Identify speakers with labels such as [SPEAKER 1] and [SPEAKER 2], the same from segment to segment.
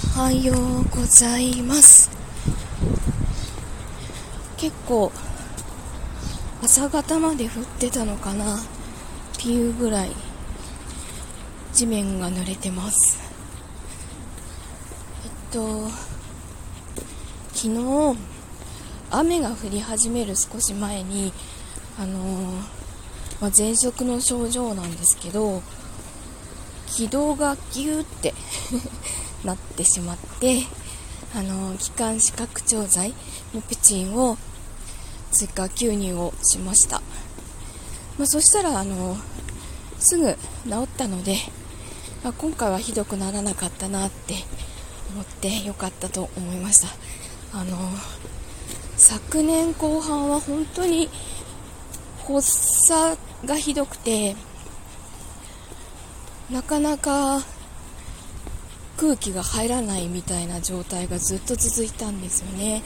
[SPEAKER 1] おはようございます。結構朝方まで降ってたのかなっていうぐらい地面が濡れてます。えっと昨日雨が降り始める少し前にあのー、まあ、喘息の症状なんですけど気道がギューって なってしまってあの気管支拡張剤のペチンを追加吸入をしました、まあ、そしたらあのすぐ治ったので、まあ、今回はひどくならなかったなって思ってよかったと思いました。あの昨年後半は本当に発作がひどくてなかなか空気が入らないみたいな状態がずっと続いたんですよね。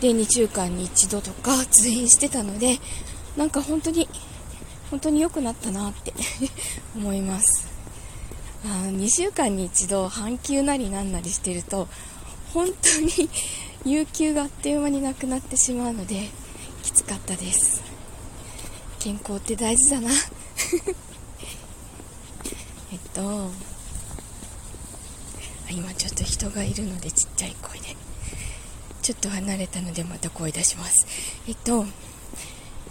[SPEAKER 1] で2週間に1度とか 通院してたのでなんか本当に本当に良くなったなって 思います。あ2週間に1度半休なりなんなりしてると本当に 有給があっという間になくなってしまうのできつかったです。健康って大事だな。えっと今ちょっと人がいるのでちっちゃい声で。ちょっと離れたのでまた声出します。えっと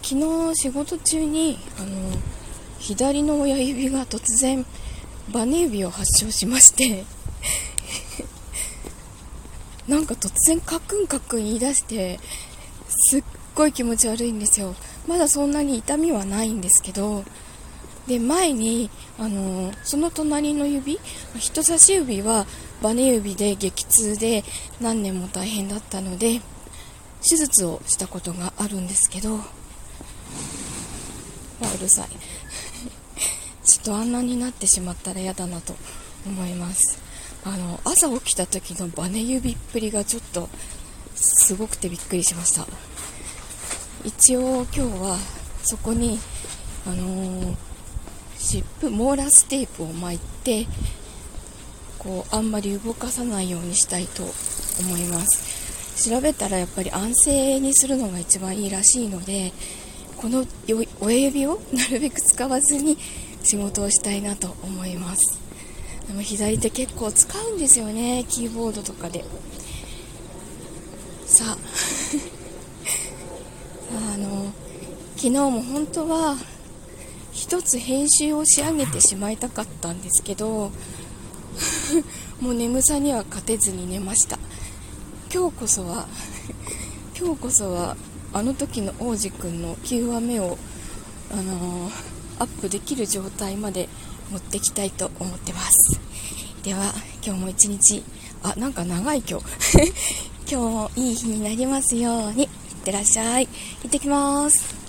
[SPEAKER 1] 昨日仕事中にあの左の親指が突然バネ指を発症しまして。なんか突然カクンカクン言い出してすっごい気持ち悪いんですよ。まだそんなに痛みはないんですけどで前にあのその隣の指人差し指はバネ指で激痛で何年も大変だったので手術をしたことがあるんですけど、うるさい。ちょっとあんなになってしまったら嫌だなと思います。あの朝起きた時のバネ指っぷりがちょっとすごくてびっくりしました。一応今日はそこにあのー湿布モーラステープを巻いてこうあんまり動かさないようにしたいと思います。調べたらやっぱり安静にするのが一番いいらしいのでこの親指をなるべく使わずに仕事をしたいなと思います。でも左手結構使うんですよねキーボードとかで。さあ あの昨日も本当は一つ編集を仕上げてしまいたかったんですけど もう眠さには勝てずに寝ました。今日こそは 今日こそはあの時の王子くんの9話目を、あのー、アップできる状態まで持ってきたいと思ってます。では今日も一日あなんか長い今日。今日もいい日になりますように。いってらっしゃい。行ってきます。